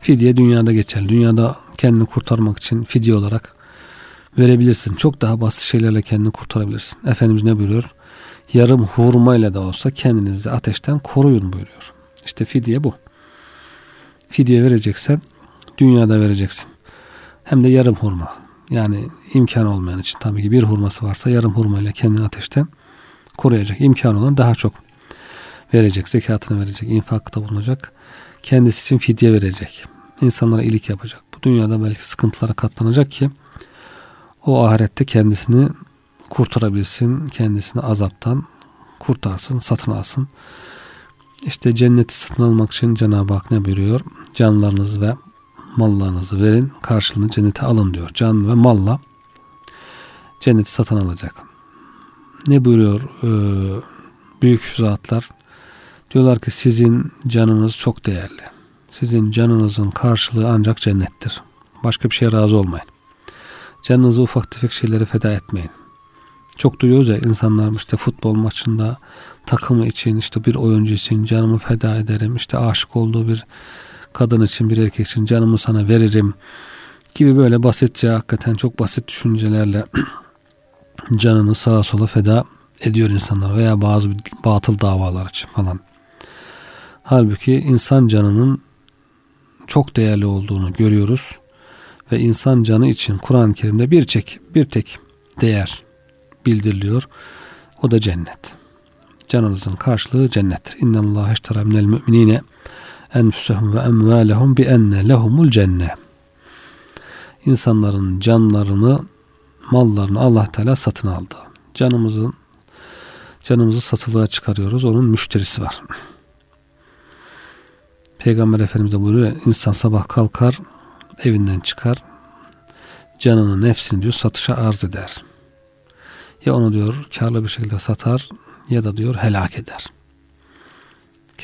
Fidye dünyada geçer. Dünyada kendini kurtarmak için fidye olarak verebilirsin. Çok daha basit şeylerle kendini kurtarabilirsin. Efendimiz ne buyuruyor? Yarım hurmayla da olsa kendinizi ateşten koruyun buyuruyor. İşte fidye bu. Fidye vereceksen dünyada vereceksin. Hem de yarım hurma. Yani imkan olmayan için tabii ki bir hurması varsa yarım hurmayla kendini ateşten koruyacak. İmkan olan daha çok verecek. Zekatını verecek. infakta bulunacak. Kendisi için fidye verecek. İnsanlara iyilik yapacak. Bu dünyada belki sıkıntılara katlanacak ki o ahirette kendisini kurtarabilsin. Kendisini azaptan kurtarsın, satın alsın. İşte cenneti satın almak için Cenab-ı Hak ne buyuruyor? Canlarınızı ve mallarınızı verin karşılığını cennete alın diyor. Can ve malla cenneti satın alacak. Ne buyuruyor ee, büyük zatlar? Diyorlar ki sizin canınız çok değerli. Sizin canınızın karşılığı ancak cennettir. Başka bir şeye razı olmayın. Canınızı ufak tefek şeylere feda etmeyin. Çok duyuyoruz ya insanlar işte futbol maçında takımı için işte bir oyuncu için canımı feda ederim. İşte aşık olduğu bir kadın için bir erkek için canımı sana veririm gibi böyle basitçe hakikaten çok basit düşüncelerle canını sağa sola feda ediyor insanlar veya bazı batıl davalar için falan. Halbuki insan canının çok değerli olduğunu görüyoruz ve insan canı için Kur'an-ı Kerim'de bir tek bir tek değer bildiriliyor. O da cennet. Canınızın karşılığı cennettir. İnna Allah iştara minel müminine enfusehum ve emvalehum bi enne lehumul cenne. İnsanların canlarını, mallarını Allah Teala satın aldı. Canımızın canımızı satılığa çıkarıyoruz. Onun müşterisi var. Peygamber Efendimiz de buyuruyor insan sabah kalkar evinden çıkar canını nefsini diyor satışa arz eder. Ya onu diyor karlı bir şekilde satar ya da diyor helak eder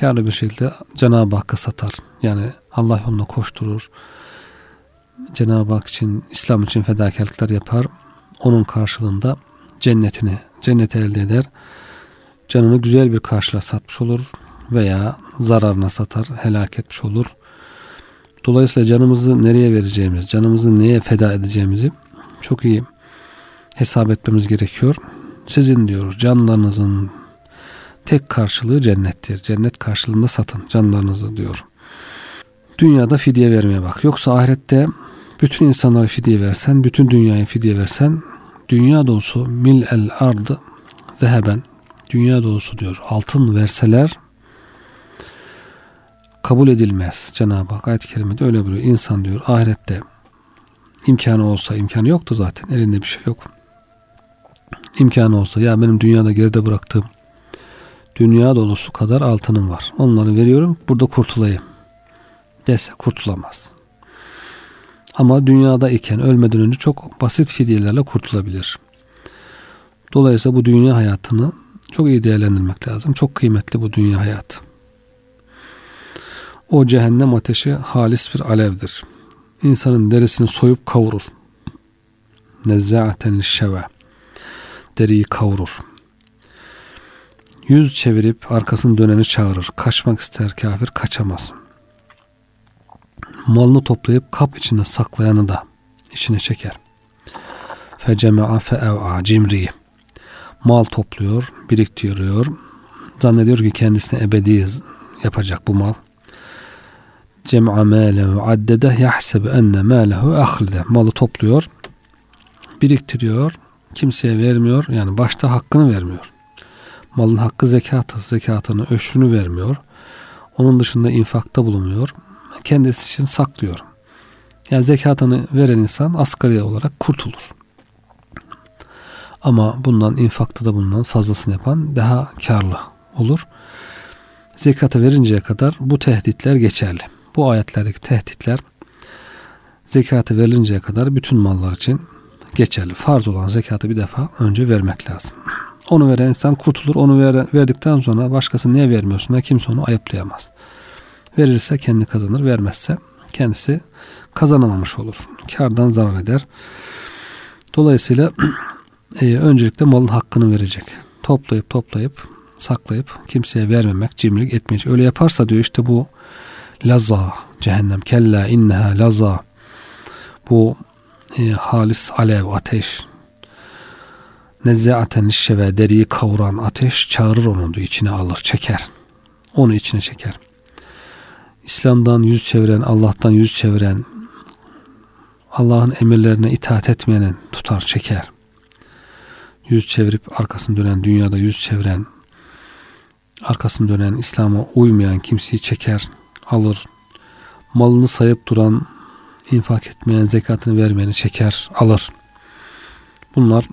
karlı bir şekilde Cenab-ı Hakk'a satar. Yani Allah yoluna koşturur. Cenab-ı Hak için, İslam için fedakarlıklar yapar. Onun karşılığında cennetini, cenneti elde eder. Canını güzel bir karşılığa satmış olur veya zararına satar, helak etmiş olur. Dolayısıyla canımızı nereye vereceğimiz, canımızı neye feda edeceğimizi çok iyi hesap etmemiz gerekiyor. Sizin diyor canlarınızın tek karşılığı cennettir. Cennet karşılığında satın canlarınızı diyor. Dünyada fidye vermeye bak. Yoksa ahirette bütün insanları fidye versen, bütün dünyayı fidye versen, dünya dolusu mil el ardı zeheben, dünya dolusu diyor altın verseler kabul edilmez. Cenab-ı Hak ayet-i kerimede öyle buyuruyor. İnsan diyor ahirette imkanı olsa imkanı yoktu zaten elinde bir şey yok. İmkanı olsa ya benim dünyada geride bıraktığım dünya dolusu kadar altınım var. Onları veriyorum burada kurtulayım dese kurtulamaz. Ama dünyada iken ölmeden önce çok basit fidyelerle kurtulabilir. Dolayısıyla bu dünya hayatını çok iyi değerlendirmek lazım. Çok kıymetli bu dünya hayatı. O cehennem ateşi halis bir alevdir. İnsanın derisini soyup kavurur. Nezza'aten şeve. Deriyi kavurur. Yüz çevirip arkasını döneni çağırır. Kaçmak ister kafir kaçamaz. Malını toplayıp kap içinde saklayanı da içine çeker. Fecema'a fe'ev'a cimri. Mal topluyor, biriktiriyor. Zannediyor ki kendisine ebedi yapacak bu mal cem'a mâlehu addede yahsebu enne mâlehu ahlide. Malı topluyor, biriktiriyor, kimseye vermiyor. Yani başta hakkını vermiyor. Malın hakkı zekatı, zekatını, öşrünü vermiyor. Onun dışında infakta bulunuyor. Kendisi için saklıyor. Yani zekatını veren insan asgari olarak kurtulur. Ama bundan infakta da bundan fazlasını yapan daha karlı olur. Zekatı verinceye kadar bu tehditler geçerli. Bu ayetlerdeki tehditler zekatı verinceye kadar bütün mallar için geçerli. Farz olan zekatı bir defa önce vermek lazım. Onu veren insan kurtulur. Onu ver, verdikten sonra başkası niye vermiyorsun da kimse onu ayıplayamaz. Verirse kendi kazanır. Vermezse kendisi kazanamamış olur. Kardan zarar eder. Dolayısıyla e, öncelikle malın hakkını verecek. Toplayıp toplayıp saklayıp kimseye vermemek, cimrilik etmeyecek. Öyle yaparsa diyor işte bu laza cehennem kella inneha laza bu e, halis alev ateş nezzaaten şeve deriyi kavuran ateş çağırır onu diyor içine alır çeker onu içine çeker İslam'dan yüz çeviren Allah'tan yüz çeviren Allah'ın emirlerine itaat etmeyenin tutar çeker yüz çevirip arkasını dönen dünyada yüz çeviren arkasını dönen İslam'a uymayan kimseyi çeker alır. Malını sayıp duran, infak etmeyen, zekatını vermeyeni çeker, alır. Bunlar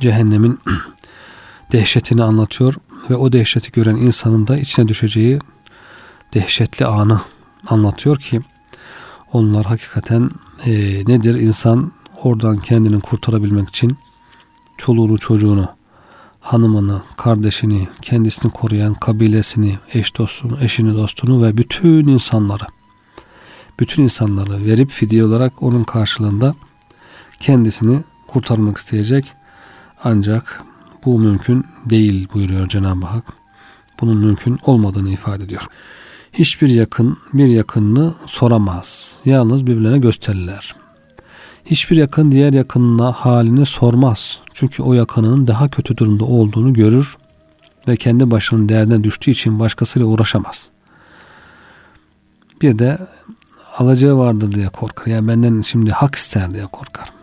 cehennemin dehşetini anlatıyor ve o dehşeti gören insanın da içine düşeceği dehşetli anı anlatıyor ki onlar hakikaten e, nedir? İnsan oradan kendini kurtarabilmek için çoluğunu çocuğunu hanımını, kardeşini, kendisini koruyan kabilesini, eş dostunu, eşini dostunu ve bütün insanları bütün insanları verip fidye olarak onun karşılığında kendisini kurtarmak isteyecek. Ancak bu mümkün değil buyuruyor Cenab-ı Hak. Bunun mümkün olmadığını ifade ediyor. Hiçbir yakın bir yakınını soramaz. Yalnız birbirlerine gösterirler. Hiçbir yakın diğer yakınına halini sormaz. Çünkü o yakınının daha kötü durumda olduğunu görür ve kendi başının derdine düştüğü için başkasıyla uğraşamaz. Bir de alacağı vardır diye korkar. Yani benden şimdi hak ister diye korkar.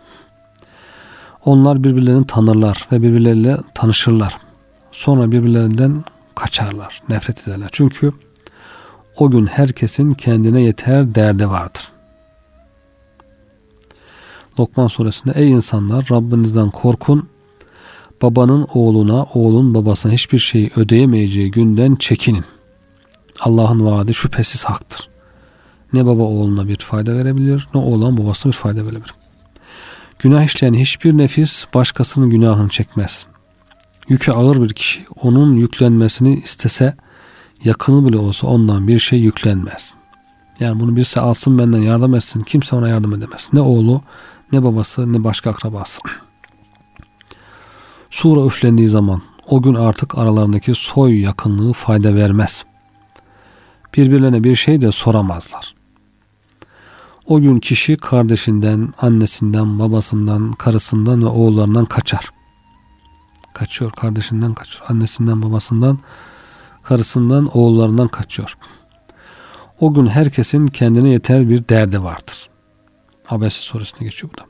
Onlar birbirlerini tanırlar ve birbirleriyle tanışırlar. Sonra birbirlerinden kaçarlar, nefret ederler. Çünkü o gün herkesin kendine yeter derdi vardır. Lokman suresinde ey insanlar Rabbinizden korkun. Babanın oğluna, oğlun babasına hiçbir şey ödeyemeyeceği günden çekinin. Allah'ın vaadi şüphesiz haktır. Ne baba oğluna bir fayda verebilir, ne oğlan babasına bir fayda verebilir. Günah işleyen hiçbir nefis başkasının günahını çekmez. Yükü ağır bir kişi onun yüklenmesini istese yakını bile olsa ondan bir şey yüklenmez. Yani bunu birisi alsın benden yardım etsin kimse ona yardım edemez. Ne oğlu ne babası ne başka akrabası. Sura üflendiği zaman o gün artık aralarındaki soy yakınlığı fayda vermez. Birbirlerine bir şey de soramazlar. O gün kişi kardeşinden, annesinden, babasından, karısından ve oğullarından kaçar. Kaçıyor, kardeşinden kaçıyor, annesinden, babasından, karısından, oğullarından kaçıyor. O gün herkesin kendine yeter bir derdi vardır. Abese suresine geçiyor bu da.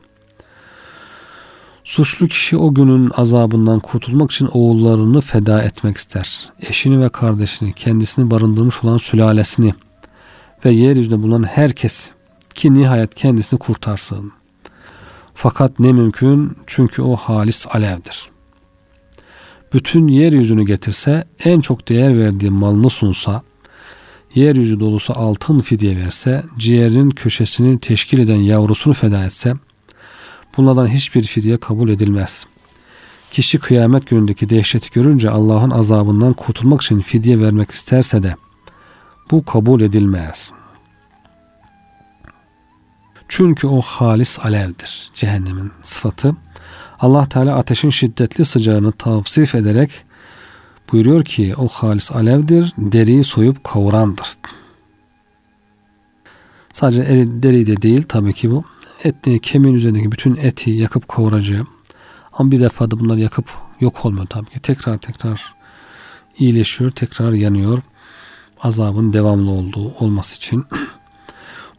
Suçlu kişi o günün azabından kurtulmak için oğullarını feda etmek ister. Eşini ve kardeşini, kendisini barındırmış olan sülalesini ve yeryüzünde bulunan herkes ki nihayet kendisini kurtarsın. Fakat ne mümkün çünkü o halis alevdir. Bütün yeryüzünü getirse, en çok değer verdiği malını sunsa, yeryüzü dolusu altın fidye verse, ciğerinin köşesini teşkil eden yavrusunu feda etse, bunlardan hiçbir fidye kabul edilmez. Kişi kıyamet günündeki dehşeti görünce Allah'ın azabından kurtulmak için fidye vermek isterse de bu kabul edilmez. Çünkü o halis alevdir. Cehennemin sıfatı. Allah Teala ateşin şiddetli sıcağını tavsif ederek buyuruyor ki o halis alevdir, deriyi soyup kavurandır. Sadece deri de değil tabii ki bu. Et, kemiğin üzerindeki bütün eti yakıp kavuracağı. Ama bir defa da bunlar yakıp yok olmuyor tabii ki. Tekrar tekrar iyileşiyor, tekrar yanıyor. Azabın devamlı olduğu olması için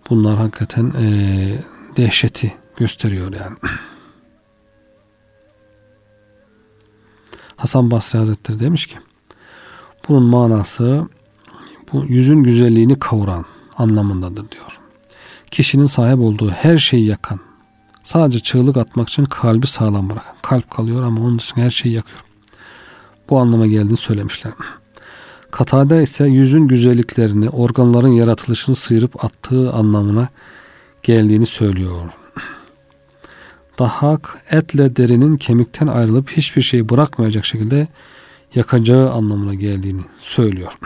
bunlar hakikaten e, dehşeti gösteriyor yani. Hasan Basri Hazretleri demiş ki bunun manası bu yüzün güzelliğini kavuran anlamındadır diyor. Kişinin sahip olduğu her şeyi yakan, sadece çığlık atmak için kalbi sağlam bırakan. Kalp kalıyor ama onun dışında her şeyi yakıyor. Bu anlama geldiğini söylemişler. Katade ise yüzün güzelliklerini, organların yaratılışını sıyırıp attığı anlamına geldiğini söylüyor. Dahak etle derinin kemikten ayrılıp hiçbir şey bırakmayacak şekilde yakacağı anlamına geldiğini söylüyor.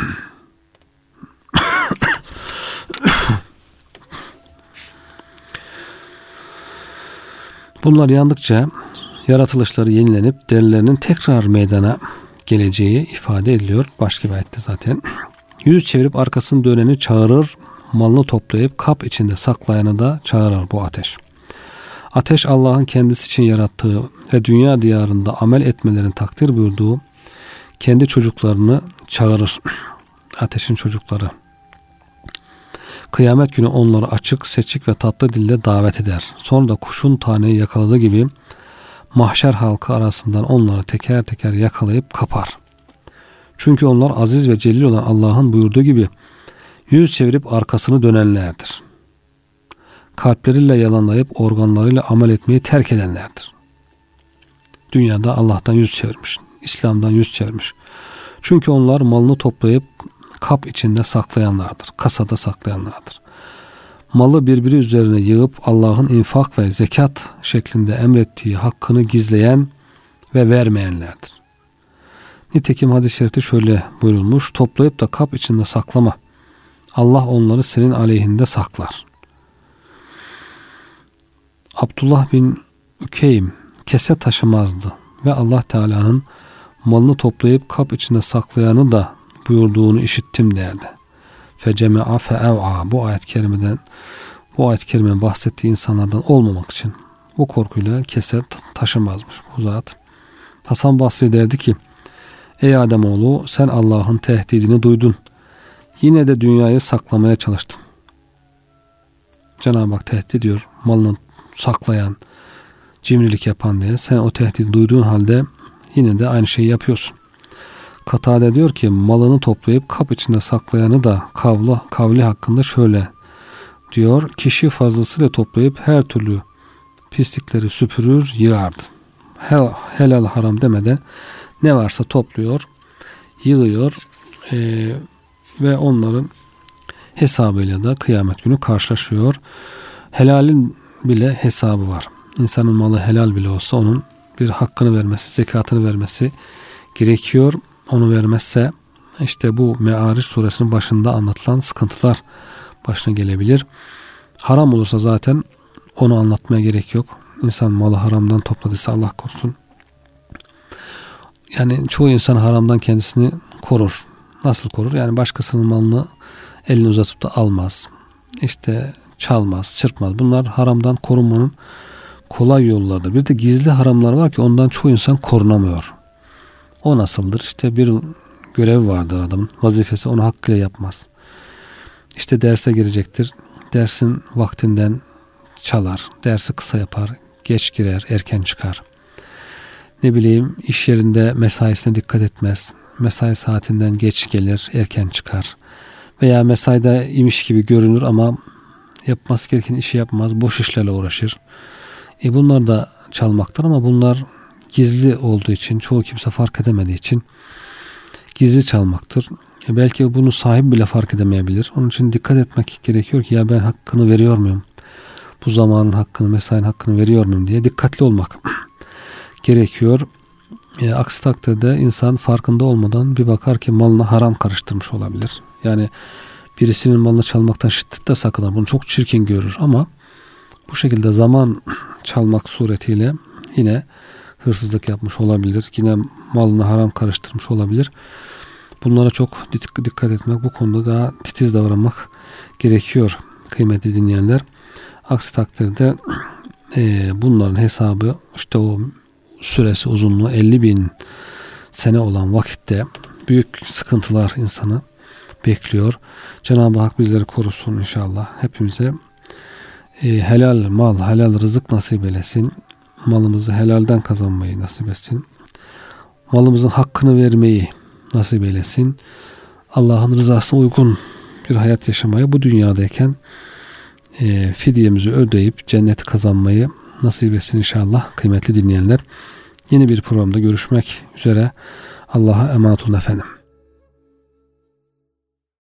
Bunlar yandıkça yaratılışları yenilenip derilerinin tekrar meydana geleceği ifade ediliyor. Başka bir ayette zaten. Yüz çevirip arkasını döneni çağırır, malını toplayıp kap içinde saklayanı da çağırır bu ateş. Ateş Allah'ın kendisi için yarattığı ve dünya diyarında amel etmelerin takdir buyurduğu kendi çocuklarını çağırır. Ateşin çocukları. Kıyamet günü onları açık, seçik ve tatlı dille davet eder. Sonra da kuşun taneyi yakaladığı gibi mahşer halkı arasından onları teker teker yakalayıp kapar. Çünkü onlar aziz ve celil olan Allah'ın buyurduğu gibi yüz çevirip arkasını dönenlerdir. Kalpleriyle yalanlayıp organlarıyla amel etmeyi terk edenlerdir. Dünyada Allah'tan yüz çevirmiş, İslam'dan yüz çevirmiş. Çünkü onlar malını toplayıp kap içinde saklayanlardır, kasada saklayanlardır malı birbiri üzerine yığıp Allah'ın infak ve zekat şeklinde emrettiği hakkını gizleyen ve vermeyenlerdir. Nitekim hadis-i şerifte şöyle buyurulmuş. Toplayıp da kap içinde saklama. Allah onları senin aleyhinde saklar. Abdullah bin Ükeym kese taşımazdı ve Allah Teala'nın malını toplayıp kap içinde saklayanı da buyurduğunu işittim derdi feceme'a feev'a bu ayet kerimeden bu ayet kerimenin bahsettiği insanlardan olmamak için bu korkuyla keser taşımazmış bu zat. Hasan Basri derdi ki Ey Ademoğlu sen Allah'ın tehdidini duydun. Yine de dünyayı saklamaya çalıştın. Cenab-ı Hak tehdit ediyor. Malını saklayan, cimrilik yapan diye. Sen o tehdidi duyduğun halde yine de aynı şeyi yapıyorsun. Katade diyor ki malını toplayıp kap içinde saklayanı da kavla, kavli hakkında şöyle diyor. Kişi fazlasıyla toplayıp her türlü pislikleri süpürür yığardı. Hel, helal haram demeden ne varsa topluyor, yığıyor e, ve onların hesabıyla da kıyamet günü karşılaşıyor. Helalin bile hesabı var. İnsanın malı helal bile olsa onun bir hakkını vermesi, zekatını vermesi gerekiyor onu vermezse işte bu Me'ariç suresinin başında anlatılan sıkıntılar başına gelebilir. Haram olursa zaten onu anlatmaya gerek yok. İnsan malı haramdan topladıysa Allah korusun. yani çoğu insan haramdan kendisini korur. Nasıl korur? Yani başkasının malını elini uzatıp da almaz. İşte çalmaz, çırpmaz. Bunlar haramdan korunmanın kolay yollardır. Bir de gizli haramlar var ki ondan çoğu insan korunamıyor. O nasıldır? İşte bir görev vardır adamın. Vazifesi onu hakkıyla yapmaz. İşte derse girecektir. Dersin vaktinden çalar. Dersi kısa yapar. Geç girer, erken çıkar. Ne bileyim iş yerinde mesaisine dikkat etmez. Mesai saatinden geç gelir, erken çıkar. Veya mesaide imiş gibi görünür ama yapması gereken işi yapmaz. Boş işlerle uğraşır. E bunlar da çalmaktır ama bunlar gizli olduğu için çoğu kimse fark edemediği için gizli çalmaktır. E belki bunu sahip bile fark edemeyebilir. Onun için dikkat etmek gerekiyor ki ya ben hakkını veriyor muyum? Bu zamanın hakkını, mesainin hakkını veriyor muyum diye dikkatli olmak gerekiyor. E, aksi takdirde insan farkında olmadan bir bakar ki malına haram karıştırmış olabilir. Yani birisinin malını çalmaktan şiddetle sakınır. Bunu çok çirkin görür ama bu şekilde zaman çalmak suretiyle yine hırsızlık yapmış olabilir. Yine malını haram karıştırmış olabilir. Bunlara çok dikkat etmek, bu konuda daha titiz davranmak gerekiyor kıymetli dinleyenler. Aksi takdirde e, bunların hesabı işte o süresi uzunluğu 50 bin sene olan vakitte büyük sıkıntılar insanı bekliyor. Cenab-ı Hak bizleri korusun inşallah. Hepimize e, helal mal, helal rızık nasip eylesin. Malımızı helalden kazanmayı nasip etsin. Malımızın hakkını vermeyi nasip eylesin. Allah'ın rızasına uygun bir hayat yaşamayı bu dünyadayken e, fidyemizi ödeyip cenneti kazanmayı nasip etsin inşallah kıymetli dinleyenler. Yeni bir programda görüşmek üzere. Allah'a emanet olun efendim.